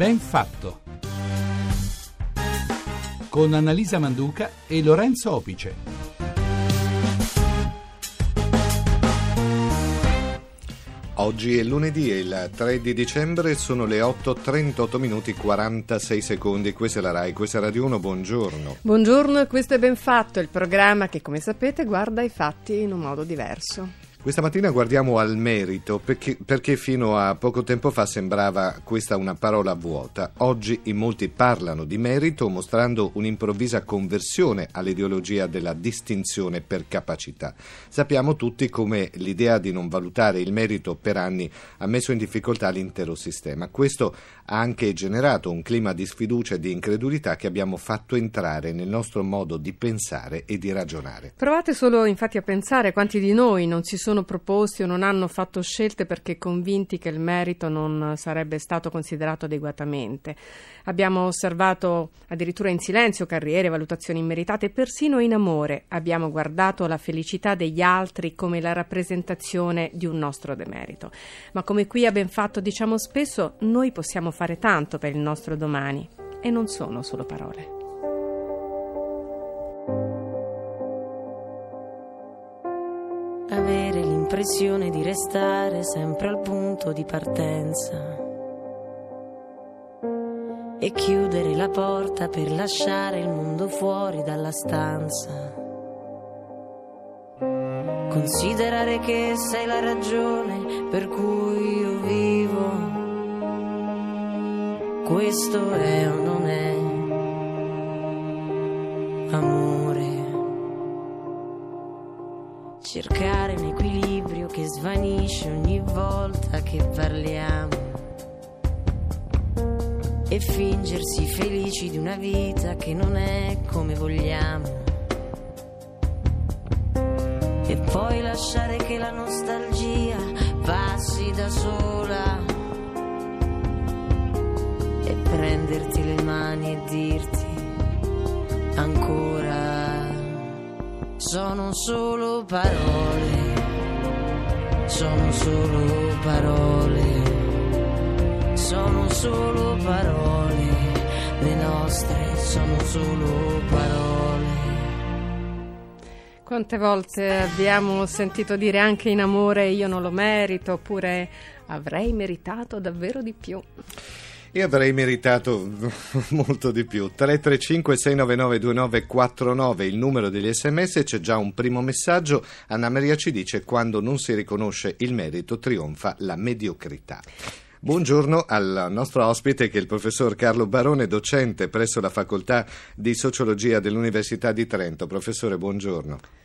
Ben fatto. Con Annalisa Manduca e Lorenzo Opice. Oggi è lunedì, il 3 di dicembre, sono le 8.38 minuti 46 secondi. Questa è la RAI, questa è Radio 1, buongiorno. Buongiorno, questo è Ben Fatto, il programma che come sapete guarda i fatti in un modo diverso. Questa mattina guardiamo al merito perché, perché, fino a poco tempo fa sembrava questa una parola vuota. Oggi in molti parlano di merito mostrando un'improvvisa conversione all'ideologia della distinzione per capacità. Sappiamo tutti come l'idea di non valutare il merito per anni ha messo in difficoltà l'intero sistema. Questo ha anche generato un clima di sfiducia e di incredulità che abbiamo fatto entrare nel nostro modo di pensare e di ragionare. Provate solo infatti a pensare quanti di noi non si sono proposti o non hanno fatto scelte perché convinti che il merito non sarebbe stato considerato adeguatamente. Abbiamo osservato addirittura in silenzio carriere, valutazioni immeritate e persino in amore abbiamo guardato la felicità degli altri come la rappresentazione di un nostro demerito. Ma come qui a ben fatto diciamo spesso, noi possiamo tanto per il nostro domani e non sono solo parole. avere l'impressione di restare sempre al punto di partenza e chiudere la porta per lasciare il mondo fuori dalla stanza. Considerare che sei la ragione per cui io vivo. Questo è o non è amore. Cercare un equilibrio che svanisce ogni volta che parliamo. E fingersi felici di una vita che non è come vogliamo. E poi lasciare che la nostalgia passi da sola prenderti le mani e dirti ancora sono solo parole, sono solo parole, sono solo parole, le nostre sono solo parole. Quante volte abbiamo sentito dire anche in amore io non lo merito oppure avrei meritato davvero di più. Io avrei meritato molto di più. 335 699 2949 il numero degli sms, c'è già un primo messaggio. Anna Maria ci dice quando non si riconosce il merito trionfa la mediocrità. Buongiorno al nostro ospite che è il professor Carlo Barone, docente presso la facoltà di sociologia dell'Università di Trento. Professore, buongiorno.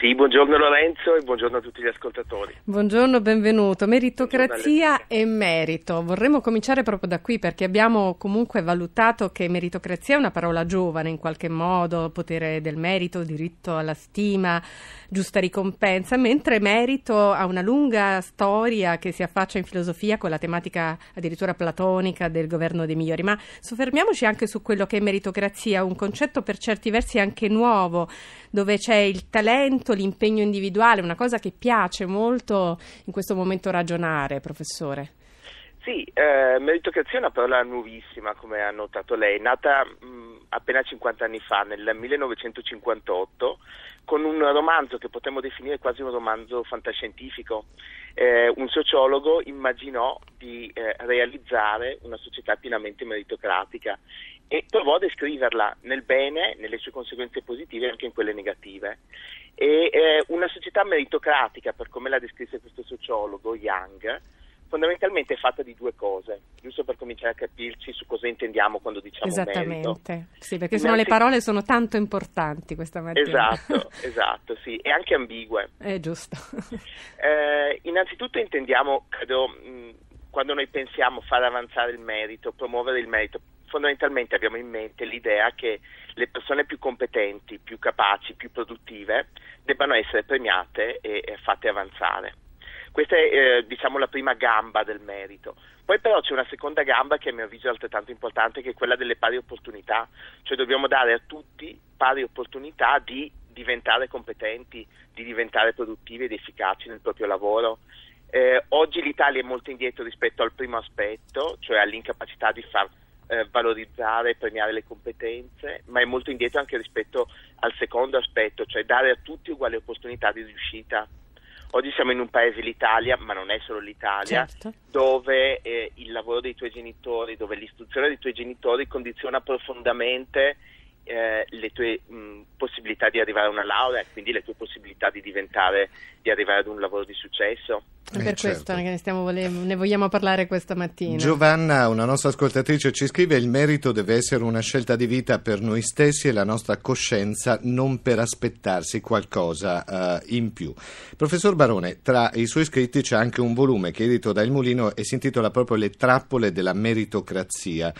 Sì, buongiorno Lorenzo e buongiorno a tutti gli ascoltatori. Buongiorno, benvenuto. Meritocrazia e merito. Vorremmo cominciare proprio da qui perché abbiamo comunque valutato che meritocrazia è una parola giovane in qualche modo, potere del merito, diritto alla stima, giusta ricompensa, mentre merito ha una lunga storia che si affaccia in filosofia con la tematica addirittura platonica del governo dei migliori. Ma soffermiamoci anche su quello che è meritocrazia, un concetto per certi versi anche nuovo, dove c'è il talento l'impegno individuale, una cosa che piace molto in questo momento ragionare, professore. Sì, eh, meritocrazia è una parola nuovissima, come ha notato lei, nata mh, appena 50 anni fa, nel 1958, con un romanzo che potremmo definire quasi un romanzo fantascientifico. Eh, un sociologo immaginò di eh, realizzare una società pienamente meritocratica e provò a descriverla nel bene, nelle sue conseguenze positive e anche in quelle negative. E eh, una società meritocratica, per come la descrisse questo sociologo, Young, fondamentalmente è fatta di due cose, giusto per cominciare a capirci su cosa intendiamo quando diciamo Esattamente, merito. sì, perché sennò le parole sono tanto importanti questa mattina. Esatto, esatto, sì, e anche ambigue. È giusto. Eh, innanzitutto intendiamo, credo, mh, quando noi pensiamo fare avanzare il merito, promuovere il merito, fondamentalmente abbiamo in mente l'idea che le persone più competenti, più capaci, più produttive debbano essere premiate e, e fatte avanzare. Questa è eh, diciamo la prima gamba del merito. Poi però c'è una seconda gamba che a mio avviso è altrettanto importante che è quella delle pari opportunità, cioè dobbiamo dare a tutti pari opportunità di diventare competenti, di diventare produttivi ed efficaci nel proprio lavoro Eh, oggi l'Italia è molto indietro rispetto al primo aspetto, cioè all'incapacità di far eh, valorizzare e premiare le competenze, ma è molto indietro anche rispetto al secondo aspetto, cioè dare a tutti uguali opportunità di riuscita. Oggi siamo in un paese, l'Italia, ma non è solo l'Italia, Certo. dove eh, il lavoro dei tuoi genitori, dove l'istruzione dei tuoi genitori condiziona profondamente eh, le tue mh, possibilità di arrivare a una laurea e quindi le tue possibilità di diventare, di arrivare ad un lavoro di successo. È Eh, per certo. questo che ne, stiamo vole- ne vogliamo parlare questa mattina. Giovanna, una nostra ascoltatrice, ci scrive: Il merito deve essere una scelta di vita per noi stessi e la nostra coscienza, non per aspettarsi qualcosa eh, in più. Professor Barone, tra i suoi scritti c'è anche un volume che edito da Il Mulino e si intitola proprio Le trappole della meritocrazia.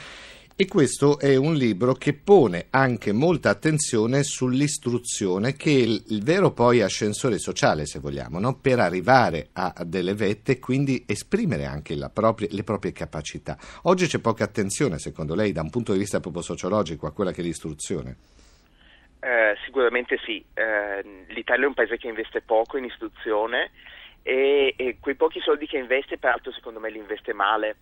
E questo è un libro che pone anche molta attenzione sull'istruzione, che è il, il vero poi ascensore sociale, se vogliamo, no? per arrivare a delle vette e quindi esprimere anche propria- le proprie capacità. Oggi c'è poca attenzione, secondo lei, da un punto di vista proprio sociologico, a quella che è l'istruzione. Eh, sicuramente sì, Eh, l'Italia è un paese che investe poco in istruzione e, e quei pochi soldi che investe, peraltro secondo me li investe male.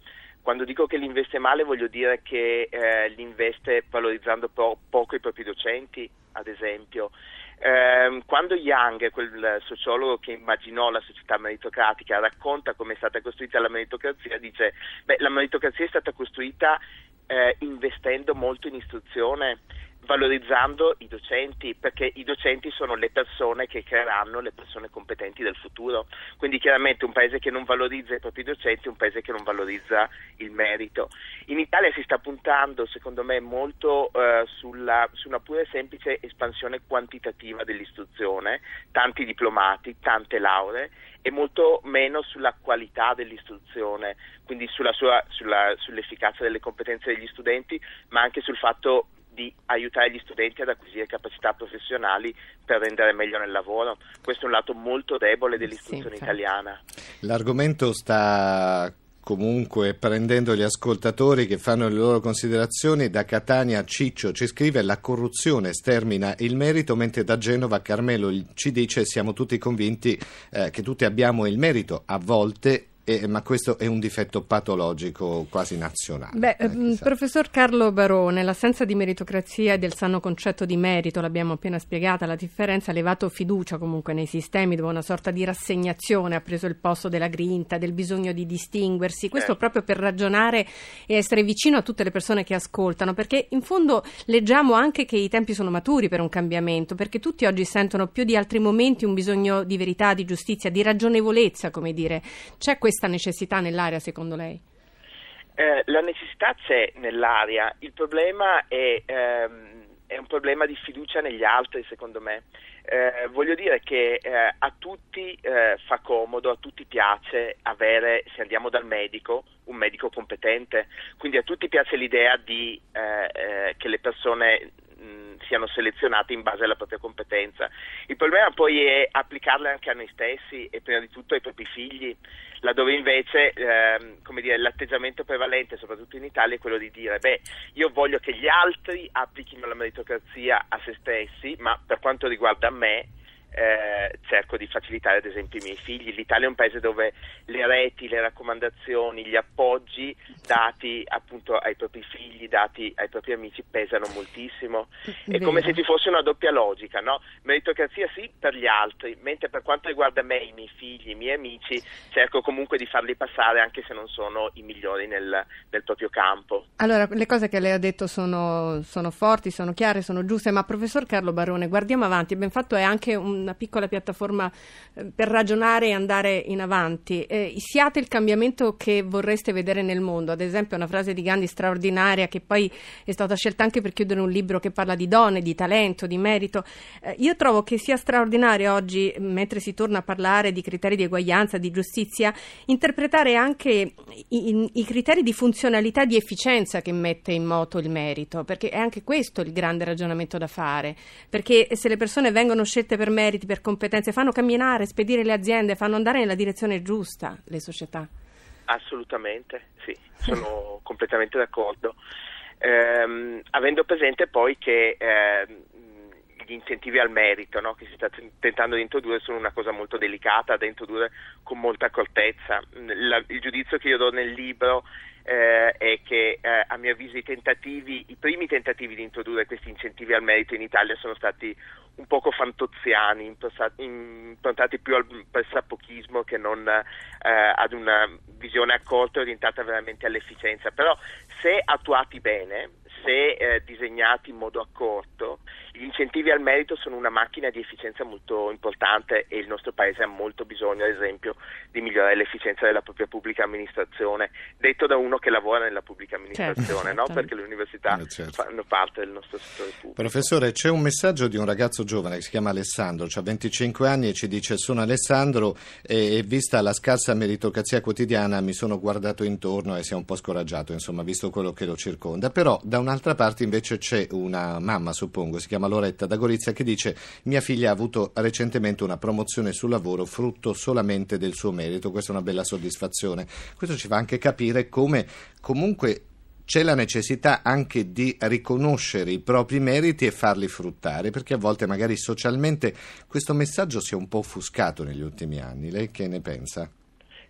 Quando dico che li investe male voglio dire che eh, li investe valorizzando po- poco i propri docenti, ad esempio. Ehm, quando Young, quel sociologo che immaginò la società meritocratica, racconta come è stata costruita la meritocrazia, dice beh, la meritocrazia è stata costruita eh, investendo molto in istruzione, valorizzando i docenti, perché i docenti sono le persone che creeranno le persone competenti del futuro. Quindi chiaramente un paese che non valorizza i propri docenti è un paese che non valorizza il merito. In Italia si sta puntando, secondo me, molto eh, sulla, su una pura e semplice espansione quantitativa dell'istruzione, tanti diplomati, tante lauree e molto meno sulla qualità dell'istruzione, quindi sulla sua, sulla, sull'efficacia delle competenze degli studenti, ma anche sul fatto di aiutare gli studenti ad acquisire capacità professionali per rendere meglio nel lavoro. Questo è un lato molto debole dell'istruzione Sì, italiana. L'argomento sta comunque prendendo gli ascoltatori che fanno le loro considerazioni. Da Catania Ciccio ci scrive la corruzione stermina il merito, mentre da Genova Carmelo ci dice siamo tutti convinti eh, che tutti abbiamo il merito, a volte, eh, ma questo è un difetto patologico quasi nazionale. Beh, Eh, chissà. professor Carlo Barone, l'assenza di meritocrazia e del sano concetto di merito, l'abbiamo appena spiegata, la differenza ha levato fiducia comunque nei sistemi dove una sorta di rassegnazione ha preso il posto della grinta, del bisogno di distinguersi, questo Certo. proprio per ragionare e essere vicino a tutte le persone che ascoltano, perché in fondo leggiamo anche che i tempi sono maturi per un cambiamento, perché tutti oggi sentono più di altri momenti un bisogno di verità, di giustizia, di ragionevolezza, come dire. C'è questa necessità nell'area secondo lei? Eh, la necessità c'è nell'aria, il problema è, ehm, è un problema di fiducia negli altri, secondo me. Eh, voglio dire che eh, a tutti eh, fa comodo, a tutti piace avere, se andiamo dal medico, un medico competente, quindi a tutti piace l'idea di, eh, eh, che le persone mh, siano selezionate in base alla propria competenza. Il problema poi è applicarle anche a noi stessi e prima di tutto ai propri figli, laddove invece ehm, come dire, l'atteggiamento prevalente, soprattutto in Italia, è quello di dire beh, io voglio che gli altri applichino la meritocrazia a se stessi, ma per quanto riguarda me eh, cerco di facilitare ad esempio i miei figli. L'Italia è un paese dove le reti, le raccomandazioni, gli appoggi dati appunto ai propri figli, dati ai propri amici pesano moltissimo. È come se ci fosse una doppia logica, no? Meritocrazia sì per gli altri, mentre per quanto riguarda me, i miei figli, i miei amici, cerco comunque di farli passare anche se non sono i migliori nel, nel proprio campo. Allora, le cose che lei ha detto sono, sono forti, sono chiare, sono giuste, ma professor Carlo Barone, guardiamo avanti. Ben fatto è anche una piccola piattaforma eh, per ragionare e andare in avanti. Eh, siate il cambiamento che vorreste vedere nel mondo. Ad esempio, una frase di Gandhi straordinaria che poi è stata scelta anche per chiudere un libro che parla di donne, di talento, di merito. Eh, io trovo che sia straordinario oggi, mentre si torna a parlare di criteri di eguaglianza, di giustizia, interpretare anche i, i- i criteri di funzionalità di efficienza che mette in moto il merito, perché è anche questo il grande ragionamento da fare, perché se le persone vengono scelte per meriti, per competenze, fanno camminare, spedire le aziende, fanno andare nella direzione giusta le società. Assolutamente, sì, sono completamente d'accordo. Ehm, avendo presente poi che ehm, gli incentivi al merito no? che si sta tentando di introdurre sono una cosa molto delicata da introdurre con molta accortezza. La, il giudizio che io do nel libro eh, è che eh, a mio avviso i tentativi, i primi tentativi di introdurre questi incentivi al merito in Italia sono stati un poco fantoziani, improntati più al pressapochismo che non eh, ad una visione accorta orientata veramente all'efficienza. Però se attuati bene, se eh, disegnati in modo accorto, gli incentivi al merito sono una macchina di efficienza molto importante e il nostro Paese ha molto bisogno, ad esempio, di migliorare l'efficienza della propria pubblica amministrazione, detto da uno che lavora nella pubblica certo, amministrazione, certo, no? perché le università eh, certo. fanno parte del nostro settore pubblico. Professore, c'è un messaggio di un ragazzo giovane che si chiama Alessandro, ha 25 anni e ci dice sono Alessandro e, e vista la scarsa meritocrazia quotidiana mi sono guardato intorno e si è un po' scoraggiato, insomma, visto quello che lo circonda. Però da un'altra parte invece c'è una mamma, suppongo, si chiama Loretta da Gorizia, che dice mia figlia ha avuto recentemente una promozione sul lavoro frutto solamente del suo merito, questa è una bella soddisfazione. Questo ci fa anche capire come comunque c'è la necessità anche di riconoscere i propri meriti e farli fruttare, perché a volte magari socialmente questo messaggio si è un po' offuscato negli ultimi anni. Lei che ne pensa?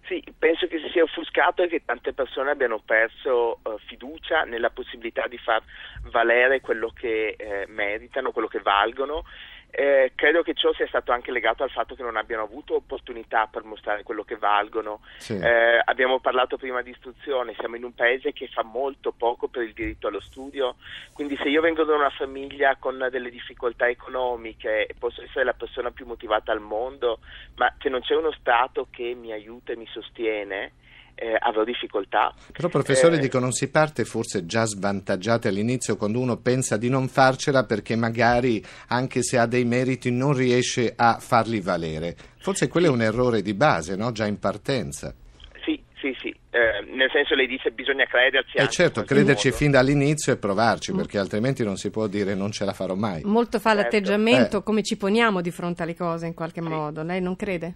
Sì, penso che sia offuscato e che tante persone abbiano perso uh, fiducia nella possibilità di far valere quello che eh, meritano, quello che valgono eh, credo che ciò sia stato anche legato al fatto che non abbiano avuto opportunità per mostrare quello che valgono. Sì. Eh, abbiamo parlato prima di istruzione, siamo in un paese che fa molto poco per il diritto allo studio, quindi se io vengo da una famiglia con delle difficoltà economiche e posso essere la persona più motivata al mondo, ma se non c'è uno Stato che mi aiuta e mi sostiene, eh, avrò difficoltà. Però professore eh, dico non si parte forse già svantaggiati all'inizio quando uno pensa di non farcela perché magari anche se ha dei meriti non riesce a farli valere. Forse quello sì. è un errore di base, no? già in partenza. Sì, sì, sì. Eh, nel senso lei dice bisogna crederci. Eh certo, crederci modo. fin dall'inizio e provarci, mm. perché altrimenti non si può dire non ce la farò mai. Molto fa certo. l'atteggiamento, eh. come ci poniamo di fronte alle cose in qualche sì. modo. Lei non crede?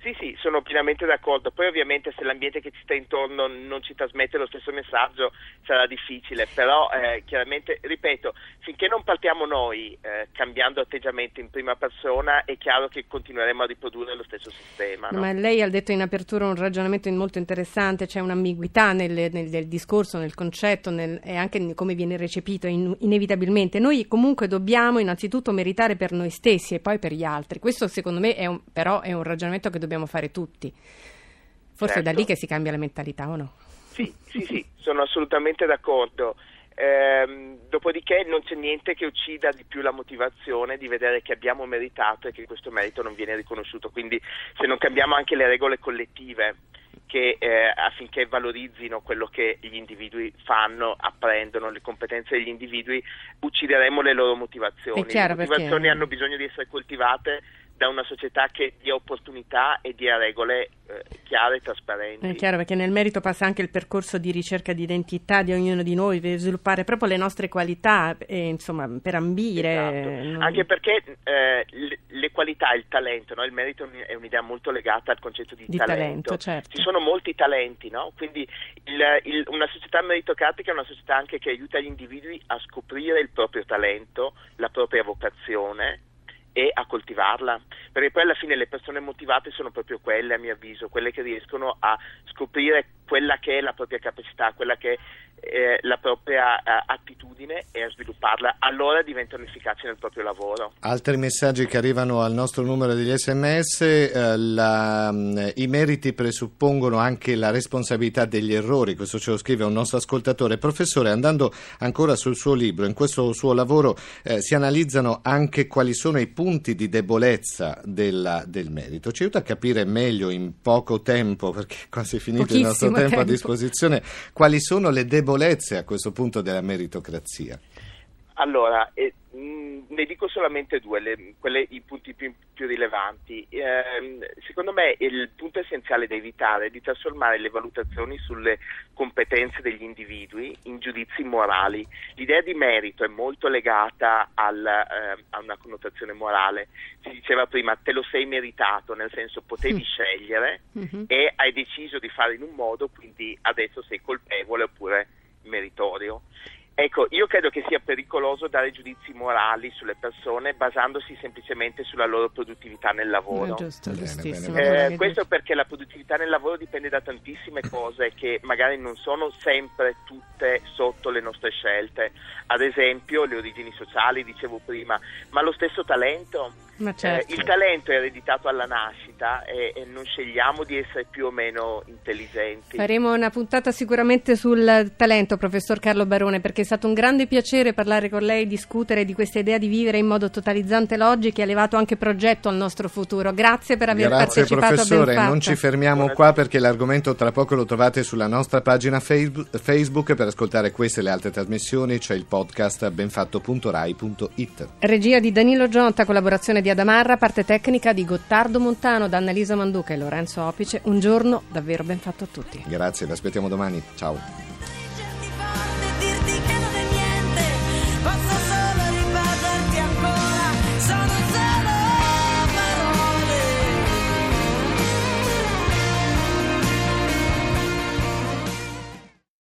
Sì, sì, sono pienamente d'accordo. Poi ovviamente se l'ambiente che ci sta intorno non ci trasmette lo stesso messaggio sarà difficile, però eh, chiaramente, ripeto, finché non partiamo noi eh, cambiando atteggiamento in prima persona è chiaro che continueremo a riprodurre lo stesso sistema. No? Ma lei ha detto in apertura un ragionamento molto interessante, c'è un'ambiguità nel, nel, nel discorso, nel concetto nel, e anche in come viene recepito in, inevitabilmente. Noi comunque dobbiamo innanzitutto meritare per noi stessi e poi per gli altri. Questo secondo me è un, però è un ragionamento che dobbiamo dobbiamo fare tutti. Forse certo. è da lì certo. che si cambia la mentalità o no? Sì, sì, sì, sono assolutamente d'accordo. Ehm, dopodiché non c'è niente che uccida di più la motivazione di vedere che abbiamo meritato e che questo merito non viene riconosciuto. Quindi se non cambiamo anche le regole collettive che, eh, affinché valorizzino quello che gli individui fanno, apprendono le competenze degli individui, uccideremo le loro motivazioni. Le motivazioni perché... hanno bisogno di essere coltivate da una società che dia opportunità e dia regole eh, chiare e trasparenti. È chiaro perché nel merito passa anche il percorso di ricerca di identità di ognuno di noi, per sviluppare proprio le nostre qualità, e, insomma, per ambire. Esatto. Non... Anche perché eh, le, le, qualità, il talento, no? il merito è un'idea molto legata al concetto di, di talento. talento certo. Ci sono molti talenti, no? quindi il, il, una società meritocratica è una società anche che aiuta gli individui a scoprire il proprio talento, la propria vocazione e a coltivarla, perché poi alla fine le persone motivate sono proprio quelle, a mio avviso, quelle che riescono a scoprire quella che è la propria capacità, quella che è eh, la propria eh, attitudine e a svilupparla, allora diventano efficaci nel proprio lavoro. Altri messaggi che arrivano al nostro numero degli sms, eh, la, mm, i meriti presuppongono anche la responsabilità degli errori, questo ce lo scrive un nostro ascoltatore. Professore, andando ancora sul suo libro, in questo suo lavoro eh, si analizzano anche quali sono i punti di debolezza della, del merito. Ci aiuta a capire meglio in poco tempo, perché è quasi finito Pochissimo il nostro tempo, tempo a disposizione, quali sono le debolezze debolezze a questo punto della meritocrazia? Allora, eh, ne dico solamente due, le, quelle, i punti più, più rilevanti. Eh, secondo me il punto essenziale da evitare è di trasformare le valutazioni sulle competenze degli individui in giudizi morali. L'idea di merito è molto legata al, eh, a una connotazione morale. Si diceva prima te lo sei meritato, nel senso potevi mm. scegliere mm-hmm. e hai deciso di fare in un modo, quindi adesso sei colpevole oppure meritorio. Ecco, io credo che sia pericoloso dare giudizi morali sulle persone basandosi semplicemente sulla loro produttività nel lavoro. Eh, giusto, Bene, giustissimo. bene, Eh, questo perché la produttività nel lavoro dipende da tantissime cose che magari non sono sempre tutte sotto le nostre scelte. Ad esempio le origini sociali, dicevo prima, ma lo stesso talento. Ma Eh, certo. il talento è ereditato alla nascita e, e non scegliamo di essere più o meno intelligenti. Faremo una puntata sicuramente sul talento, professor Carlo Barone, perché è stato un grande piacere parlare con lei, discutere di questa idea di vivere in modo totalizzante l'oggi che ha levato anche progetto al nostro futuro. Grazie per aver Grazie partecipato professore, a Ben non ci fermiamo qua perché l'argomento tra poco lo trovate sulla nostra pagina Facebook per ascoltare queste e le altre trasmissioni c'è il podcast benfatto.rai.it. Regia di Danilo Gionta, collaborazione di Adamarra, parte tecnica di Gottardo Montano, da Annalisa Manduca e Lorenzo Opice. Un giorno davvero ben fatto a tutti. Grazie, vi aspettiamo domani. Ciao.